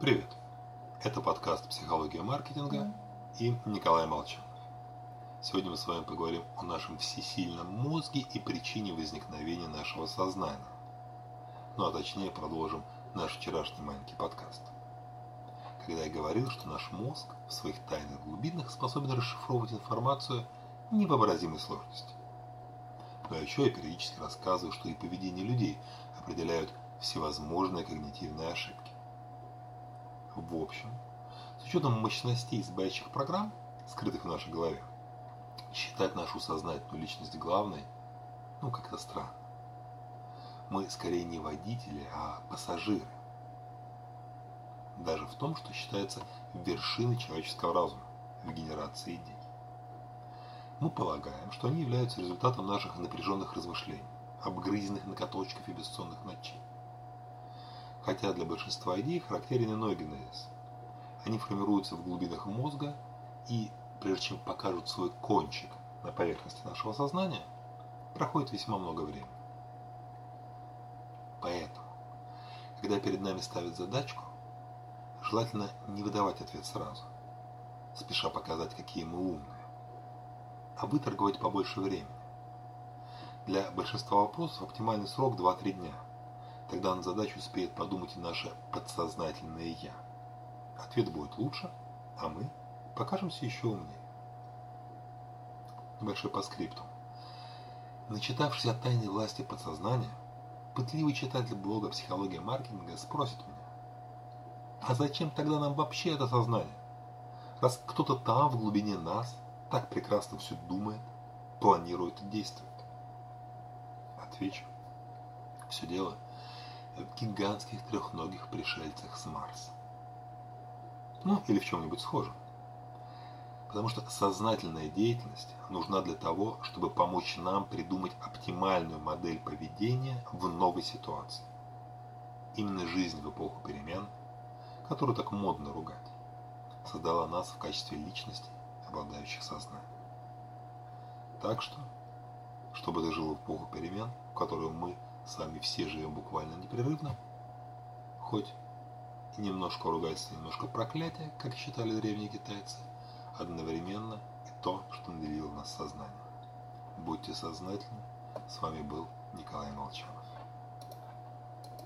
Привет! Это подкаст «Психология маркетинга» и Николай Молчанов. Сегодня мы с вами поговорим о нашем всесильном мозге и причине возникновения нашего сознания. Ну а точнее продолжим наш вчерашний маленький подкаст. Когда я говорил, что наш мозг в своих тайных глубинах способен расшифровывать информацию невообразимой сложности. Но еще я периодически рассказываю, что и поведение людей определяют всевозможные когнитивные ошибки. В общем, с учетом мощностей сбоящих программ, скрытых в нашей голове, считать нашу сознательную личность главной, ну как-то странно. Мы скорее не водители, а пассажиры. Даже в том, что считается вершиной человеческого разума в генерации идей. Мы полагаем, что они являются результатом наших напряженных размышлений, обгрызенных накоточков и бессонных ночей. Хотя для большинства идей характерен иной генез. Они формируются в глубинах мозга и, прежде чем покажут свой кончик на поверхности нашего сознания, проходит весьма много времени. Поэтому, когда перед нами ставят задачку, желательно не выдавать ответ сразу, спеша показать, какие мы умные, а выторговать побольше времени. Для большинства вопросов оптимальный срок 2-3 дня. Тогда на задачу успеет подумать и наше подсознательное «я». Ответ будет лучше, а мы покажемся еще умнее. Небольшой по скрипту. Начитавшись о тайне власти подсознания, пытливый читатель блога «Психология маркетинга» спросит меня, а зачем тогда нам вообще это сознание? Раз кто-то там, в глубине нас, так прекрасно все думает, планирует и действует. Отвечу. Все дело в гигантских трехногих пришельцах с Марса. Ну, или в чем-нибудь схожем. Потому что сознательная деятельность нужна для того, чтобы помочь нам придумать оптимальную модель поведения в новой ситуации. Именно жизнь в эпоху перемен, которую так модно ругать, создала нас в качестве личности, обладающих сознанием. Так что, чтобы ты жил в эпоху перемен, в которую мы с вами все живем буквально непрерывно, хоть и немножко ругательства, немножко проклятия, как считали древние китайцы, одновременно и то, что наделило нас сознанием. Будьте сознательны. С вами был Николай Молчанов.